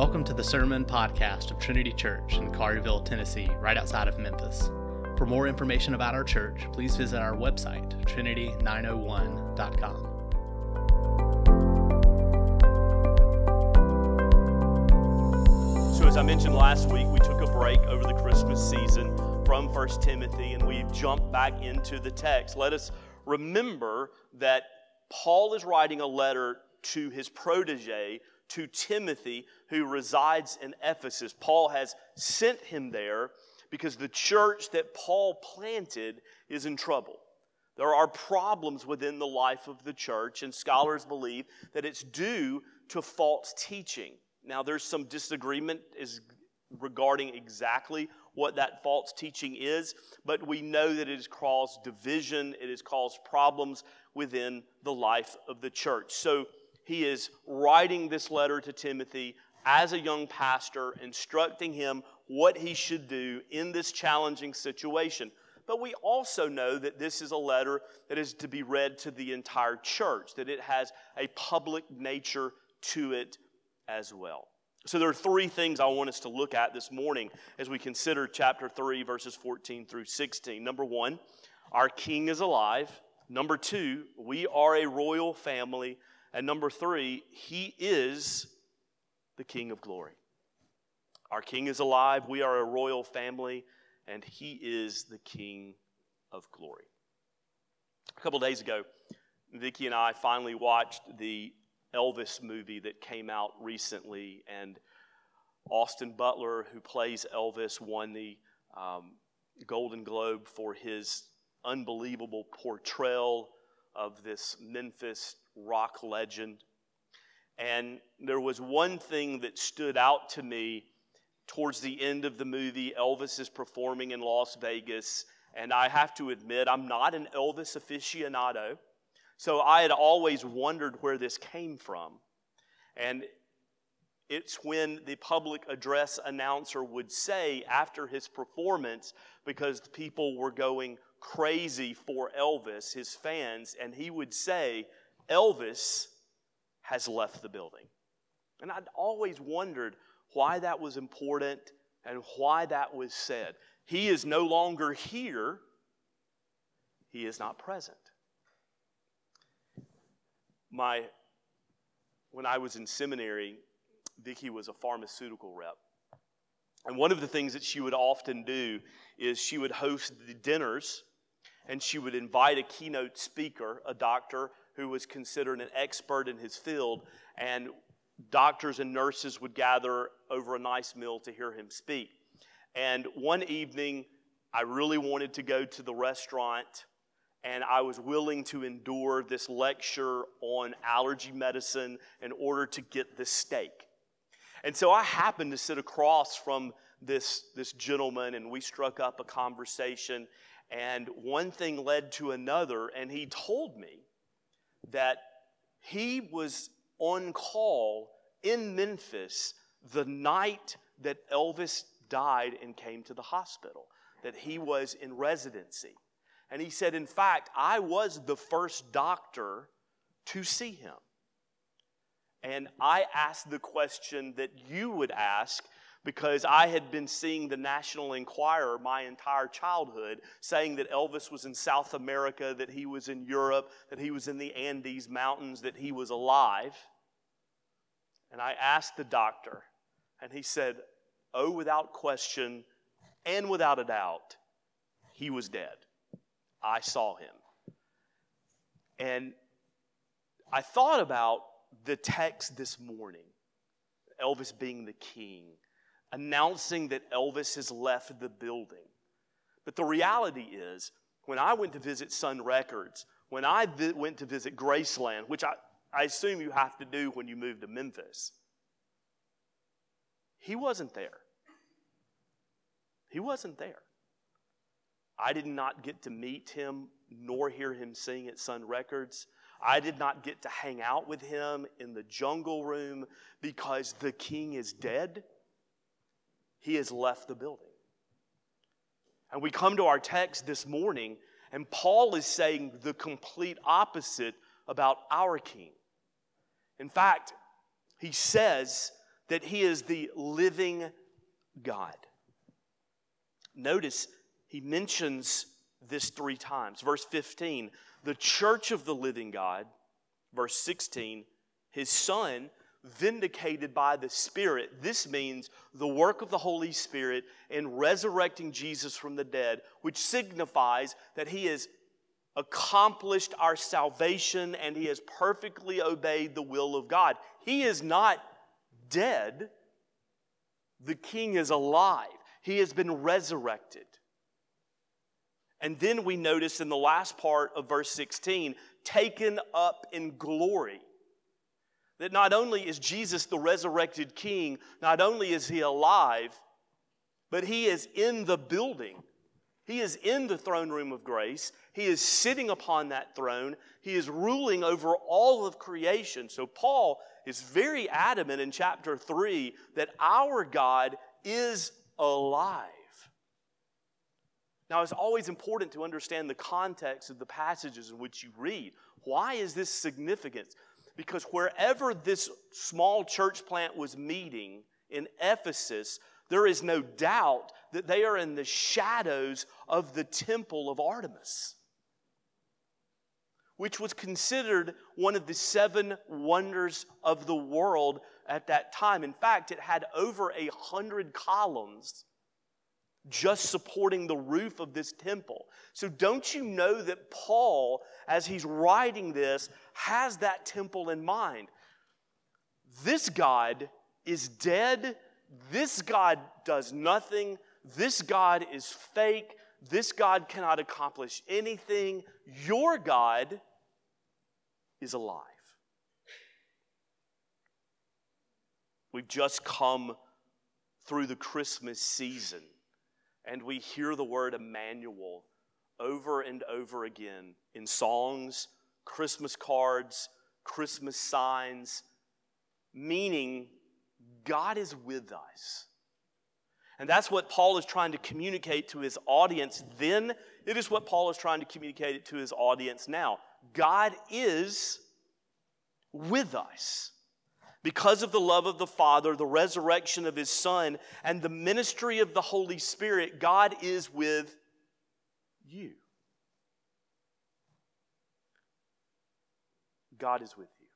Welcome to the Sermon Podcast of Trinity Church in Collierville, Tennessee, right outside of Memphis. For more information about our church, please visit our website, trinity901.com. So, as I mentioned last week, we took a break over the Christmas season from 1 Timothy and we've jumped back into the text. Let us remember that Paul is writing a letter to his protege, to Timothy, who resides in Ephesus. Paul has sent him there because the church that Paul planted is in trouble. There are problems within the life of the church, and scholars believe that it's due to false teaching. Now, there's some disagreement is regarding exactly what that false teaching is, but we know that it has caused division, it has caused problems within the life of the church. So he is writing this letter to Timothy as a young pastor, instructing him what he should do in this challenging situation. But we also know that this is a letter that is to be read to the entire church, that it has a public nature to it as well. So there are three things I want us to look at this morning as we consider chapter 3, verses 14 through 16. Number one, our king is alive. Number two, we are a royal family. And number three, he is the king of glory. Our king is alive. We are a royal family. And he is the king of glory. A couple days ago, Vicki and I finally watched the Elvis movie that came out recently, and Austin Butler, who plays Elvis, won the um, Golden Globe for his unbelievable portrayal of this Memphis rock legend. And there was one thing that stood out to me towards the end of the movie. Elvis is performing in Las Vegas, and I have to admit, I'm not an Elvis aficionado. So I had always wondered where this came from. And it's when the public address announcer would say after his performance, because people were going crazy for Elvis, his fans, and he would say, Elvis has left the building. And I'd always wondered why that was important and why that was said. He is no longer here, he is not present my when I was in seminary, Vicki was a pharmaceutical rep. And one of the things that she would often do is she would host the dinners and she would invite a keynote speaker, a doctor who was considered an expert in his field, and doctors and nurses would gather over a nice meal to hear him speak. And one evening, I really wanted to go to the restaurant and I was willing to endure this lecture on allergy medicine in order to get this steak. And so I happened to sit across from this, this gentleman, and we struck up a conversation. And one thing led to another, and he told me that he was on call in Memphis the night that Elvis died and came to the hospital, that he was in residency. And he said, In fact, I was the first doctor to see him. And I asked the question that you would ask because I had been seeing the National Enquirer my entire childhood saying that Elvis was in South America, that he was in Europe, that he was in the Andes Mountains, that he was alive. And I asked the doctor, and he said, Oh, without question and without a doubt, he was dead. I saw him. And I thought about the text this morning Elvis being the king, announcing that Elvis has left the building. But the reality is, when I went to visit Sun Records, when I vi- went to visit Graceland, which I, I assume you have to do when you move to Memphis, he wasn't there. He wasn't there. I did not get to meet him nor hear him sing at Sun Records. I did not get to hang out with him in the jungle room because the king is dead. He has left the building. And we come to our text this morning, and Paul is saying the complete opposite about our king. In fact, he says that he is the living God. Notice he mentions this three times. Verse 15, the church of the living God. Verse 16, his son vindicated by the Spirit. This means the work of the Holy Spirit in resurrecting Jesus from the dead, which signifies that he has accomplished our salvation and he has perfectly obeyed the will of God. He is not dead, the king is alive. He has been resurrected. And then we notice in the last part of verse 16, taken up in glory. That not only is Jesus the resurrected king, not only is he alive, but he is in the building. He is in the throne room of grace. He is sitting upon that throne. He is ruling over all of creation. So, Paul is very adamant in chapter 3 that our God is alive. Now, it's always important to understand the context of the passages in which you read. Why is this significant? Because wherever this small church plant was meeting in Ephesus, there is no doubt that they are in the shadows of the temple of Artemis, which was considered one of the seven wonders of the world at that time. In fact, it had over a hundred columns just supporting the roof of this temple. So, don't you know that Paul, as he's writing this, has that temple in mind? This God is dead. This God does nothing. This God is fake. This God cannot accomplish anything. Your God is alive. We've just come through the Christmas season and we hear the word Emmanuel over and over again in songs, Christmas cards, Christmas signs, meaning God is with us. And that's what Paul is trying to communicate to his audience then. It is what Paul is trying to communicate to his audience now. God is with us. Because of the love of the Father, the resurrection of His Son, and the ministry of the Holy Spirit, God is with you. God is with you.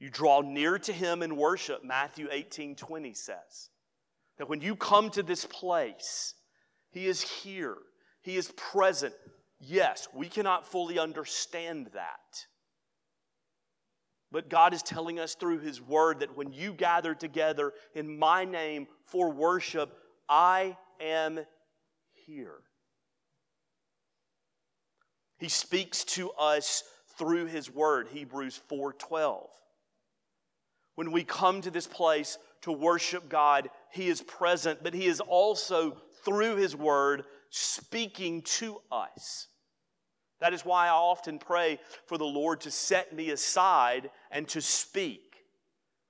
You draw near to Him in worship, Matthew 18 20 says. That when you come to this place, He is here, He is present. Yes, we cannot fully understand that. But God is telling us through His Word that when you gather together in my name for worship, I am here. He speaks to us through His Word, Hebrews 4:12. When we come to this place to worship God, He is present, but He is also, through His Word, speaking to us. That is why I often pray for the Lord to set me aside and to speak,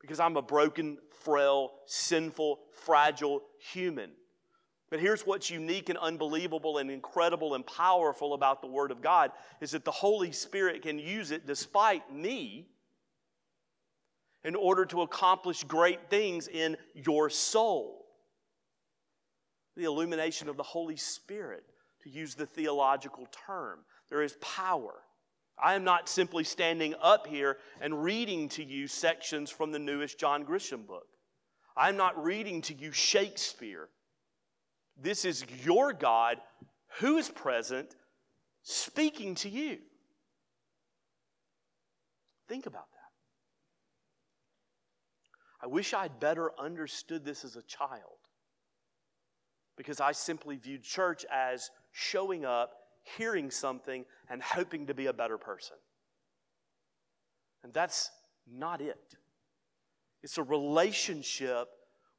because I'm a broken, frail, sinful, fragile human. But here's what's unique and unbelievable and incredible and powerful about the Word of God is that the Holy Spirit can use it despite me in order to accomplish great things in your soul. The illumination of the Holy Spirit, to use the theological term. There is power. I am not simply standing up here and reading to you sections from the newest John Grisham book. I'm not reading to you Shakespeare. This is your God who is present speaking to you. Think about that. I wish I'd better understood this as a child because I simply viewed church as showing up hearing something and hoping to be a better person. And that's not it. It's a relationship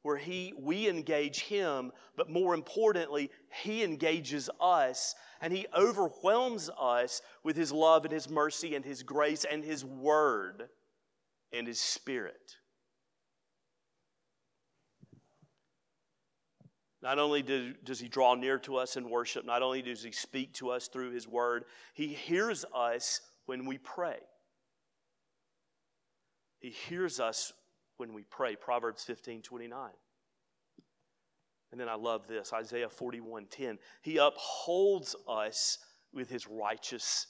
where he, we engage him, but more importantly, he engages us and he overwhelms us with his love and his mercy and his grace and his word and his spirit. Not only do, does he draw near to us in worship, not only does he speak to us through his word, he hears us when we pray. He hears us when we pray. Proverbs 15 29. And then I love this Isaiah 41 10. He upholds us with his righteous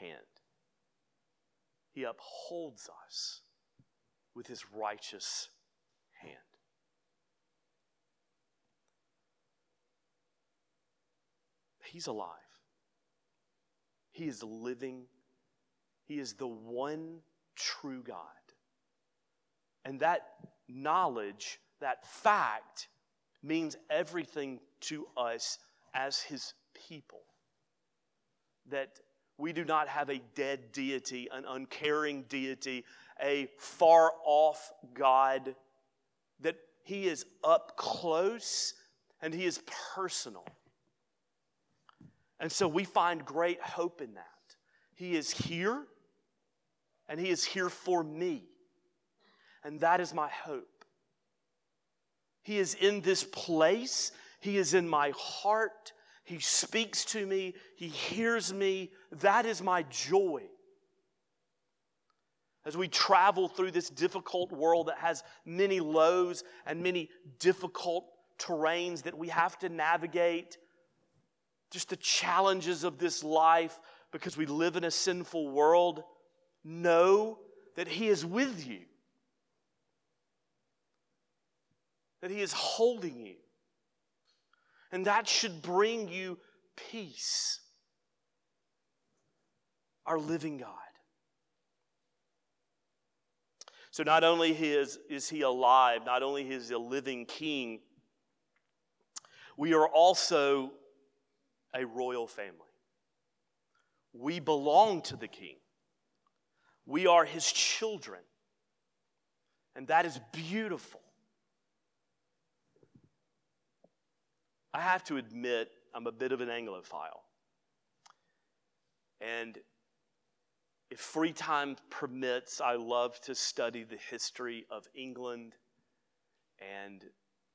hand. He upholds us with his righteous hand. He's alive. He is living. He is the one true God. And that knowledge, that fact, means everything to us as His people. That we do not have a dead deity, an uncaring deity, a far off God, that He is up close and He is personal. And so we find great hope in that. He is here, and He is here for me. And that is my hope. He is in this place, He is in my heart. He speaks to me, He hears me. That is my joy. As we travel through this difficult world that has many lows and many difficult terrains that we have to navigate, just the challenges of this life because we live in a sinful world, know that He is with you, that He is holding you. And that should bring you peace. Our living God. So, not only is, is He alive, not only is He a living King, we are also a royal family. We belong to the king. We are his children. And that is beautiful. I have to admit, I'm a bit of an Anglophile. And if free time permits, I love to study the history of England and,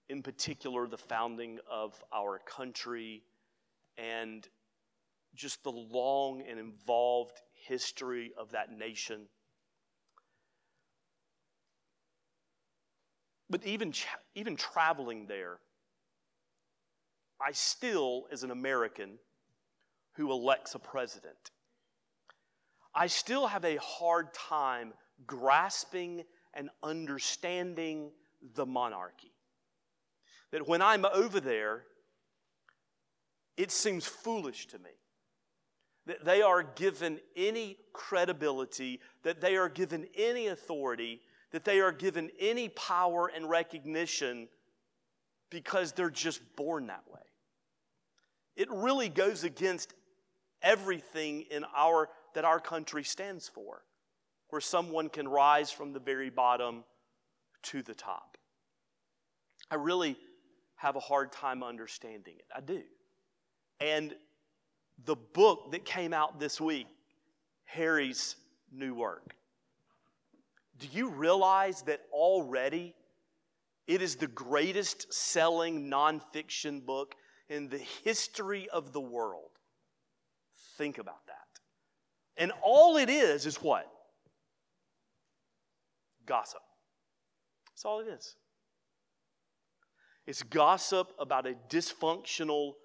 in particular, the founding of our country and just the long and involved history of that nation. But even, even traveling there, I still, as an American who elects a president, I still have a hard time grasping and understanding the monarchy. That when I'm over there, it seems foolish to me that they are given any credibility, that they are given any authority, that they are given any power and recognition because they're just born that way. It really goes against everything in our that our country stands for, where someone can rise from the very bottom to the top. I really have a hard time understanding it. I do. And the book that came out this week, Harry's new work. Do you realize that already it is the greatest selling nonfiction book in the history of the world? Think about that. And all it is is what? Gossip. That's all it is. It's gossip about a dysfunctional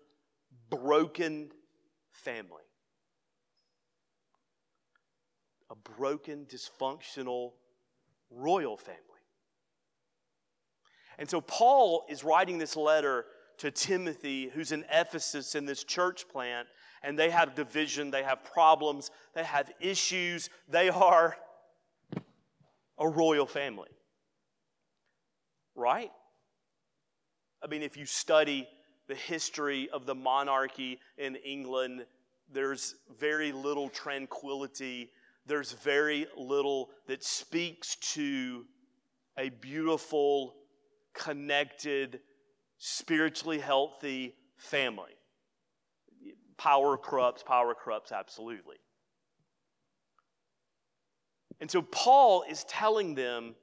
broken family. A broken, dysfunctional, royal family. And so Paul is writing this letter to Timothy, who's in Ephesus in this church plant, and they have division, they have problems, they have issues. They are a royal family. Right? I mean, if you study the history of the monarchy in England, there's very little tranquility. There's very little that speaks to a beautiful, connected, spiritually healthy family. Power corrupts, power corrupts, absolutely. And so Paul is telling them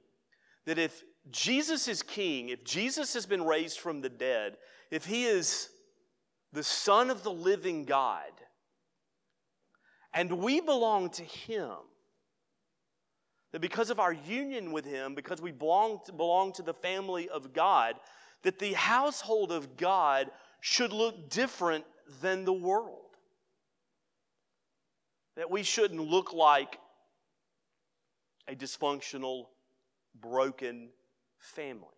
that if Jesus is king, if Jesus has been raised from the dead, if he is the Son of the living God, and we belong to him, That because of our union with Him, because we belong to, belong to the family of God, that the household of God should look different than the world. That we shouldn't look like a dysfunctional, broken family.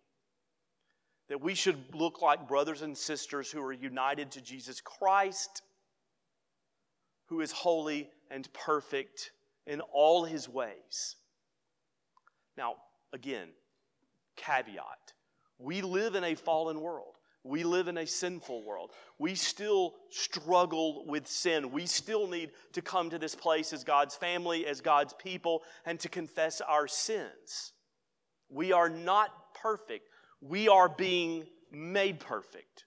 That we should look like brothers and sisters who are united to Jesus Christ, who is holy and perfect in all his ways. Now, again, caveat we live in a fallen world. We live in a sinful world. We still struggle with sin. We still need to come to this place as God's family, as God's people, and to confess our sins. We are not perfect. We are being made perfect.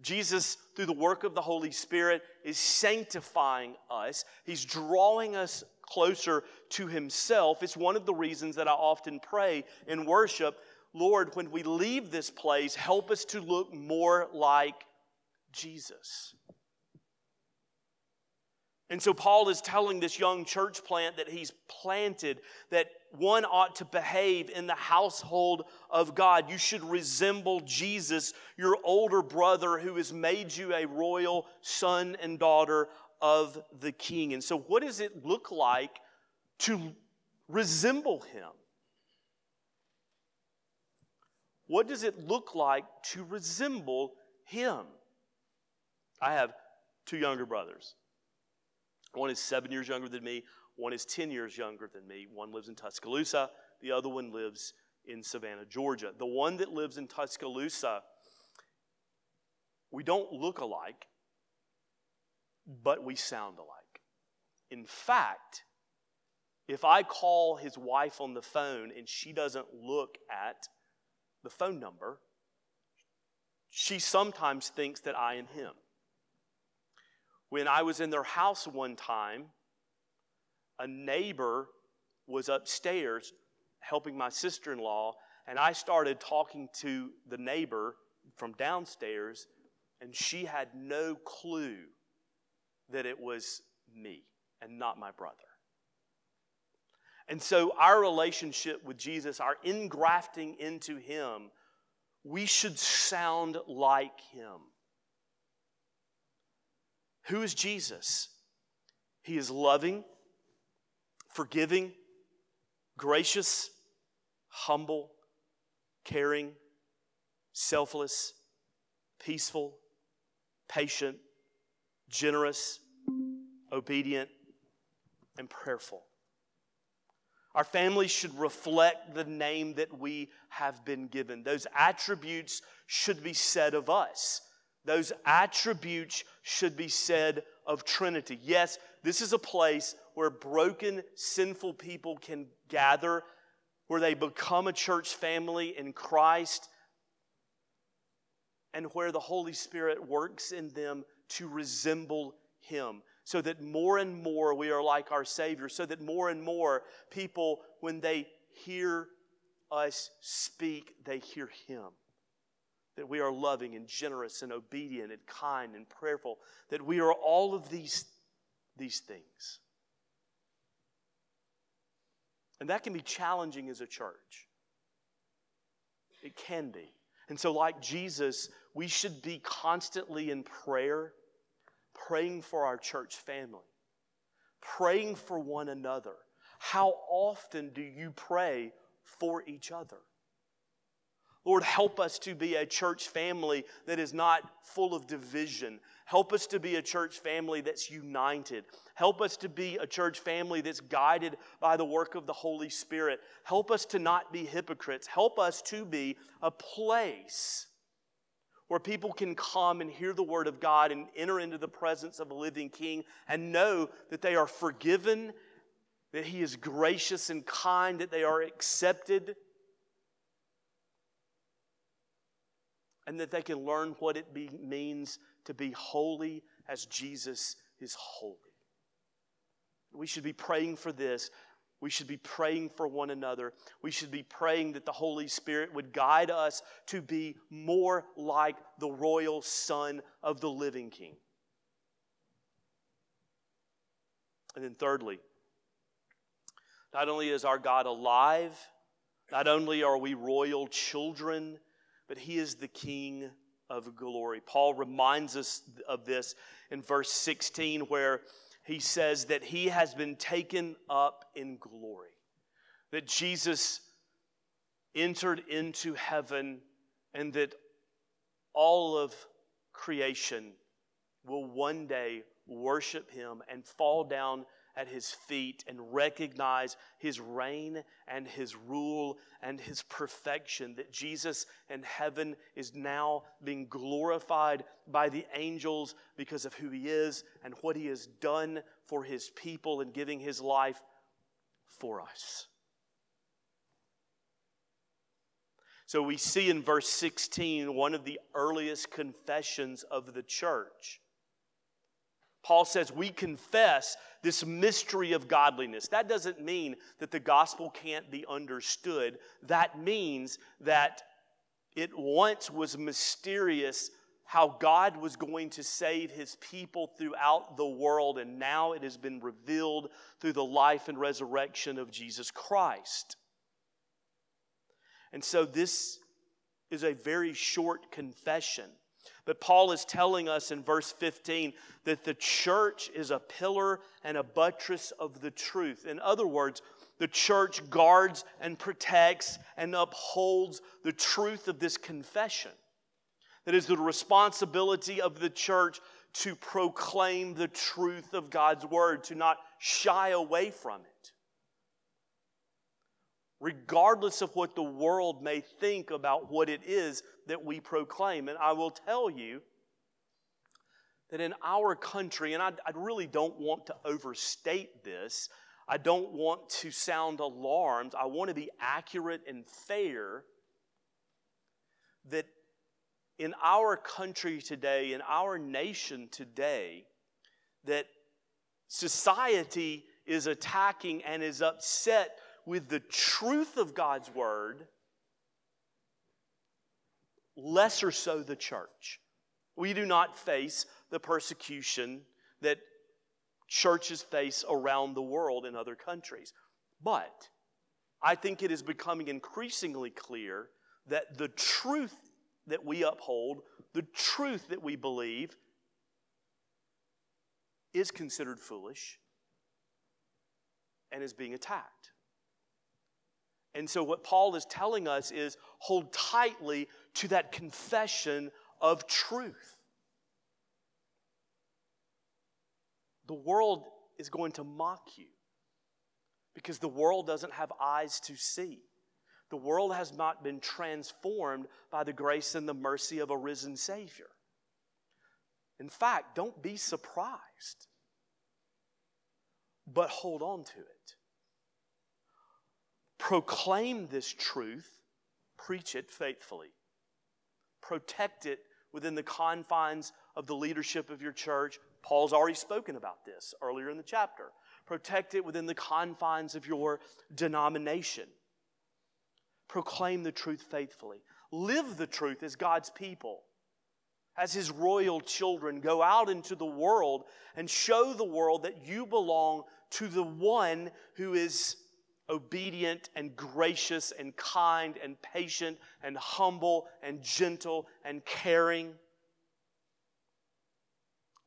Jesus, through the work of the Holy Spirit, is sanctifying us. He's drawing us closer to Himself. It's one of the reasons that I often pray in worship Lord, when we leave this place, help us to look more like Jesus. And so Paul is telling this young church plant that he's planted that one ought to behave in the household of God. You should resemble Jesus, your older brother who has made you a royal son and daughter of the king. And so, what does it look like to resemble him? What does it look like to resemble him? I have two younger brothers. One is seven years younger than me, one is 10 years younger than me. One lives in Tuscaloosa, the other one lives in Savannah, Georgia. The one that lives in Tuscaloosa, we don't look alike, but we sound alike. In fact, if I call his wife on the phone and she doesn't look at the phone number, she sometimes thinks that I am him. When I was in their house one time, a neighbor was upstairs helping my sister in law, and I started talking to the neighbor from downstairs, and she had no clue that it was me and not my brother. And so, our relationship with Jesus, our ingrafting into Him, we should sound like Him. Who is Jesus? He is loving, forgiving, gracious, humble, caring, selfless, peaceful, patient, generous, obedient, and prayerful. Our families should reflect the name that we have been given. Those attributes should be said of us. Those attributes should be said of Trinity. Yes, this is a place where broken, sinful people can gather, where they become a church family in Christ, and where the Holy Spirit works in them to resemble Him so that more and more we are like our Savior, so that more and more people, when they hear us speak, they hear Him. That we are loving and generous and obedient and kind and prayerful, that we are all of these, these things. And that can be challenging as a church. It can be. And so, like Jesus, we should be constantly in prayer praying for our church family, praying for one another. How often do you pray for each other? Lord, help us to be a church family that is not full of division. Help us to be a church family that's united. Help us to be a church family that's guided by the work of the Holy Spirit. Help us to not be hypocrites. Help us to be a place where people can come and hear the word of God and enter into the presence of a living king and know that they are forgiven, that he is gracious and kind, that they are accepted, and that they can learn what it be, means to be holy as Jesus is holy. We should be praying for this we should be praying for one another. We should be praying that the Holy Spirit would guide us to be more like the royal Son of the living King. And then, thirdly, Not only is our God alive, not only are we royal children, but He is the King of glory. Paul reminds us of this in verse 16, where he says that He has been taken up in glory, that Jesus entered into heaven, and that all of creation will one day worship Him and fall down at his feet and recognize his reign and his rule and his perfection. That Jesus in heaven is now being glorified by the angels because of who he is and what he has done for his people and giving his life for us. So we see in verse 16 one of the earliest confessions of the church. Paul says we confess this mystery of godliness. That doesn't mean that the gospel can't be understood. That means that it once was mysterious how God was going to save his people throughout the world, and now it has been revealed through the life and resurrection of Jesus Christ. And so this is a very short confession. But Paul is telling us in verse 15 that the church is a pillar and a buttress of the truth. In other words, the church guards and protects and upholds the truth of this confession. That is the responsibility of the church to proclaim the truth of God's word, to not shy away from it. Regardless of what the world may think about what it is that we proclaim. And I will tell you that in our country, and I, I really don't want to overstate this, I don't want to sound alarmed, I want to be accurate and fair that in our country today, in our nation today, that society is attacking and is upset with the truth of God's word lesser so the church. We do not face the persecution that churches face around the world in other countries. But I think it is becoming increasingly clear that the truth that we uphold, the truth that we believe, is considered foolish and is being attacked. And so, what Paul is telling us is hold tightly to that confession of truth. The world is going to mock you because the world doesn't have eyes to see. The world has not been transformed by the grace and the mercy of a risen Savior. In fact, don't be surprised, but hold on to it. Proclaim this truth, preach it faithfully. Protect it within the confines of the leadership of your church. Paul's already spoken about this earlier in the chapter. Protect it within the confines of your denomination. Proclaim the truth faithfully. Live the truth as God's people. As his royal children, go out into the world and show the world that you belong to the one who is obedient and gracious and kind and patient and humble and gentle and caring.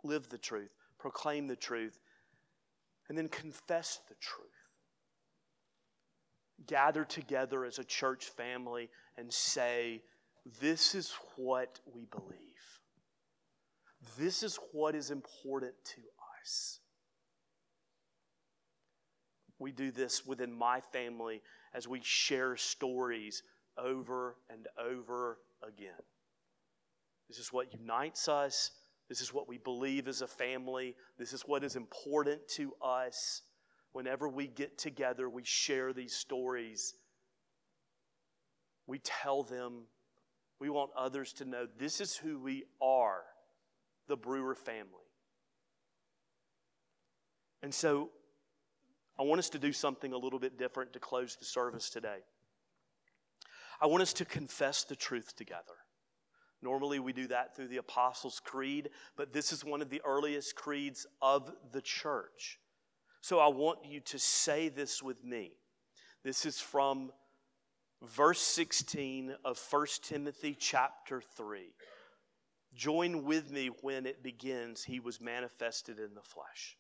Live the truth, proclaim the truth, and then confess the truth. Gather together as a church family and say, This is what we believe. This is what is important to us. We do this within my family as we share stories over and over again. This is what unites us. This is what we believe as a family. This is what is important to us. Whenever we get together, we share these stories. We tell them. We want others to know this is who we are, the Brewer family. And so I want us to do something a little bit different to close the service today. I want us to confess the truth together. Normally, we do that through the Apostles' Creed, but this is one of the earliest creeds of the church. So I want you to say this with me. This is from verse 16 of 1 Timothy chapter 3. Join with me when it begins, He was manifested in the flesh.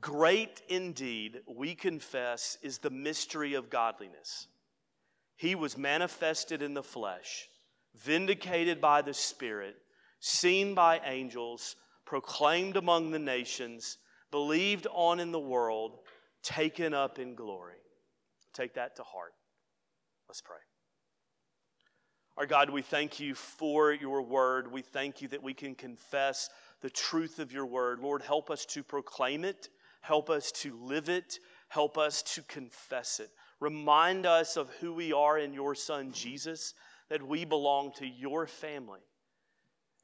Great indeed, we confess, is the mystery of godliness. He was manifested in the flesh, vindicated by the Spirit, seen by angels, proclaimed among the nations, believed on in the world, taken up in glory. Take that to heart. Let's pray. Our God, we thank you for your word. We thank you that we can confess the truth of your word. Lord, help us to proclaim it, help us to live it, help us to confess it. Remind us of who we are in your Son, Jesus, that we belong to your family.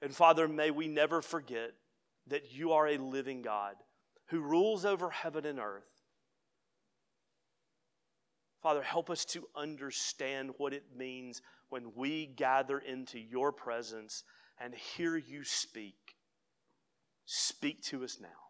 And Father, may we never forget that you are a living God who rules over heaven and earth. Father, help us to understand what it means when we gather into your presence and hear you speak. Speak to us now.